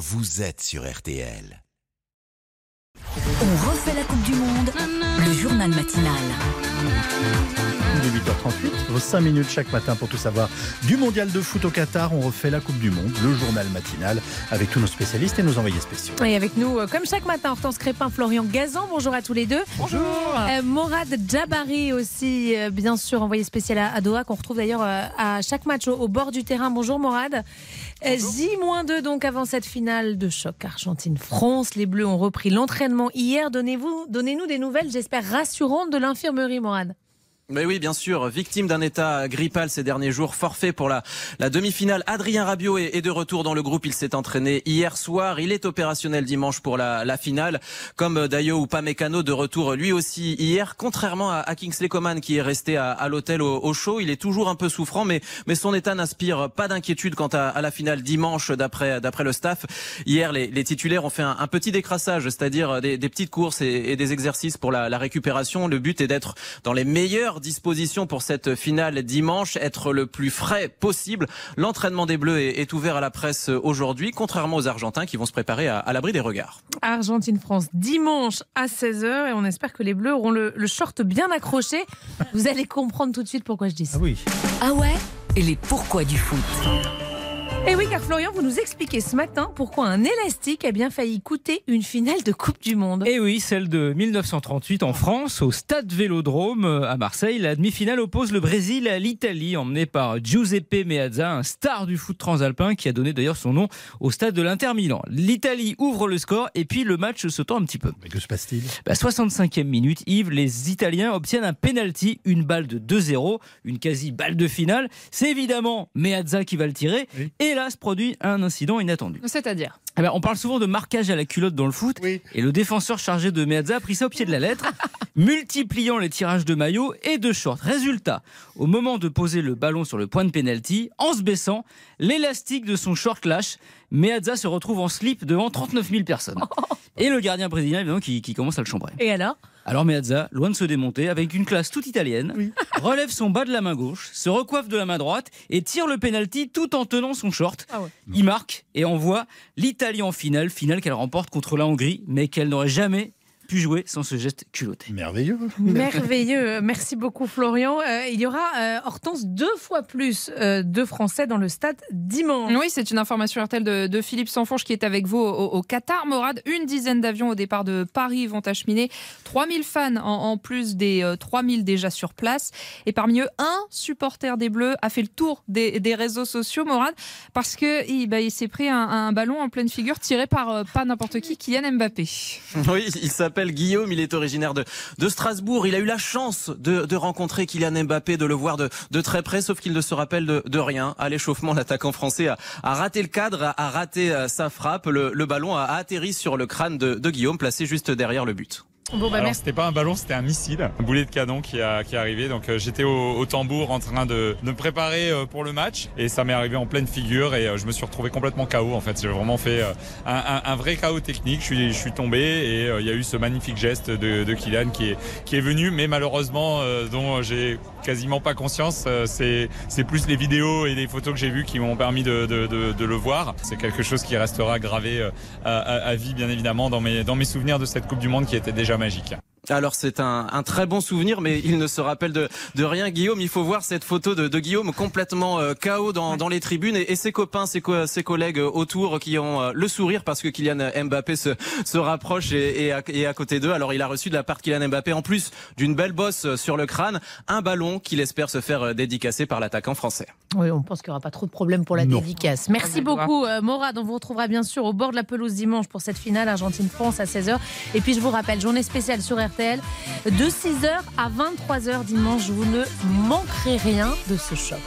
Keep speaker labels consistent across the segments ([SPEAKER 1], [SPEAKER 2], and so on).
[SPEAKER 1] vous êtes sur RTL.
[SPEAKER 2] On refait la Coupe du Monde, le journal matinal.
[SPEAKER 3] Il est 8h38, vos 5 minutes chaque matin pour tout savoir du mondial de foot au Qatar. On refait la Coupe du Monde, le journal matinal, avec tous nos spécialistes et nos envoyés spéciaux.
[SPEAKER 4] Et avec nous, euh, comme chaque matin, Hortense Crépin, Florian Gazan. Bonjour à tous les deux.
[SPEAKER 3] Bonjour
[SPEAKER 4] Euh, Morad Jabari aussi, euh, bien sûr, envoyé spécial à, à Doha, qu'on retrouve d'ailleurs euh, à chaque match au, au bord du terrain. Bonjour Morad. Euh, J-2 donc avant cette finale de choc Argentine-France. Les Bleus ont repris l'entraînement hier. Donnez-vous, donnez-nous des nouvelles, j'espère, rassurantes de l'infirmerie, Morad.
[SPEAKER 5] Mais oui, bien sûr, victime d'un état grippal ces derniers jours, forfait pour la, la demi-finale. Adrien Rabiot est, est de retour dans le groupe. Il s'est entraîné hier soir. Il est opérationnel dimanche pour la, la finale. Comme Dayo ou Pamecano de retour lui aussi hier. Contrairement à, à Kingsley Coman qui est resté à, à l'hôtel au, au chaud, il est toujours un peu souffrant, mais, mais son état n'inspire pas d'inquiétude quant à, à la finale dimanche d'après d'après le staff. Hier, les, les titulaires ont fait un, petit décrassage, c'est-à-dire des, des petites courses et, et des exercices pour la, la récupération. Le but est d'être dans les meilleurs disposition pour cette finale dimanche, être le plus frais possible. L'entraînement des Bleus est, est ouvert à la presse aujourd'hui, contrairement aux Argentins qui vont se préparer à, à l'abri des regards.
[SPEAKER 4] Argentine-France dimanche à 16h et on espère que les Bleus auront le, le short bien accroché. Vous allez comprendre tout de suite pourquoi je dis ça.
[SPEAKER 3] Ah oui.
[SPEAKER 2] Ah ouais? Et les pourquoi du foot?
[SPEAKER 4] Et oui, car Florian, vous nous expliquez ce matin pourquoi un élastique a bien failli coûter une finale de Coupe du Monde.
[SPEAKER 6] Et oui, celle de 1938 en France, au stade Vélodrome à Marseille. La demi-finale oppose le Brésil à l'Italie, emmené par Giuseppe Meazza, un star du foot transalpin qui a donné d'ailleurs son nom au stade de l'Inter Milan. L'Italie ouvre le score et puis le match se tend un petit peu.
[SPEAKER 3] Mais que se passe-t-il?
[SPEAKER 6] Bah, 65e minute, Yves, les Italiens obtiennent un penalty, une balle de 2-0, une quasi balle de finale. C'est évidemment Meazza qui va le tirer.
[SPEAKER 3] Oui.
[SPEAKER 6] Et là se produit un incident inattendu.
[SPEAKER 4] C'est-à-dire
[SPEAKER 6] Eh ben, on parle souvent de marquage à la culotte dans le foot.
[SPEAKER 3] Oui.
[SPEAKER 6] Et le défenseur chargé de Meazza a pris ça au pied de la lettre, multipliant les tirages de maillot et de short. Résultat, au moment de poser le ballon sur le point de pénalty, en se baissant, l'élastique de son short lâche. Meazza se retrouve en slip devant 39 000 personnes. Et le gardien brésilien, évidemment, qui, qui commence à le chambrer.
[SPEAKER 4] Et alors?
[SPEAKER 6] Alors Meazza, loin de se démonter, avec une classe toute italienne, relève son bas de la main gauche, se recoiffe de la main droite et tire le penalty tout en tenant son short.
[SPEAKER 4] Ah ouais.
[SPEAKER 6] Il marque et envoie l'Italie en finale, finale qu'elle remporte contre la Hongrie, mais qu'elle n'aurait jamais pu jouer sans ce geste culotté.
[SPEAKER 3] Merveilleux.
[SPEAKER 4] Merveilleux. Merci beaucoup, Florian. Euh, il y aura, euh, Hortense, deux fois plus euh, de Français dans le stade dimanche.
[SPEAKER 7] Oui, c'est une information RTL de, de Philippe Sanfourche qui est avec vous au, au Qatar. Morad, une dizaine d'avions au départ de Paris vont acheminer 3000 fans en, en plus des euh, 3000 déjà sur place. Et parmi eux, un supporter des Bleus a fait le tour des, des réseaux sociaux, Morad, parce que il, bah, il s'est pris un, un ballon en pleine figure tiré par euh, pas n'importe qui, Kylian Mbappé.
[SPEAKER 5] Oui, il s'appelle Guillaume, il est originaire de, Strasbourg. Il a eu la chance de, de rencontrer Kylian Mbappé, de le voir de, très près, sauf qu'il ne se rappelle de, de rien. À l'échauffement, l'attaquant français a, raté le cadre, a, raté euh, sa frappe. Le, le ballon a atterri sur le crâne de, de Guillaume, placé juste derrière le but.
[SPEAKER 4] Bon, bah,
[SPEAKER 8] Alors c'était pas un ballon, c'était un missile, un boulet de canon qui, a, qui est arrivé. Donc euh, j'étais au, au tambour en train de, de me préparer euh, pour le match et ça m'est arrivé en pleine figure et euh, je me suis retrouvé complètement KO. En fait, j'ai vraiment fait un, un- un vrai KO technique. Je suis, je suis tombé et il y a eu ce magnifique geste de, de Kylian qui est, qui est venu, mais malheureusement euh, dont j'ai quasiment pas conscience. C'est, c'est plus les vidéos et les photos que j'ai vues qui m'ont permis de, de, de, de le voir. C'est quelque chose qui restera gravé à, à- à vie, bien évidemment, dans mes, dans mes souvenirs de cette Coupe du Monde qui était déjà magique.
[SPEAKER 5] Alors c'est un, un très bon souvenir, mais il ne se rappelle de, de rien. Guillaume, il faut voir cette photo de, de Guillaume complètement euh, KO dans, dans les tribunes et, et ses copains, ses, co- ses collègues autour qui ont euh, le sourire parce que Kylian Mbappé se, se rapproche et, et, à, et à côté d'eux. Alors il a reçu de la part de Kylian Mbappé, en plus d'une belle bosse sur le crâne, un ballon qu'il espère se faire euh, dédicacer par l'attaquant français.
[SPEAKER 4] Oui, on pense qu'il n'y aura pas trop de problèmes pour la
[SPEAKER 3] Non.
[SPEAKER 4] dédicace. Merci beaucoup, euh, Morad. On vous retrouvera bien sûr au bord de la pelouse dimanche pour cette finale Argentine-France à 16h. Et puis, je vous rappelle, journée spéciale sur De 6h à 23h dimanche. Vous ne manquerez rien de ce choc.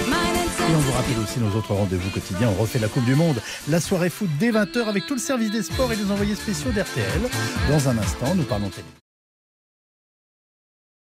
[SPEAKER 3] Et on vous rappelle aussi nos autres rendez-vous quotidiens. On refait la Coupe du Monde, la soirée foot dès 20h avec tout le service des sports et les envoyés spéciaux d'RTL. Dans un instant, nous parlons télé.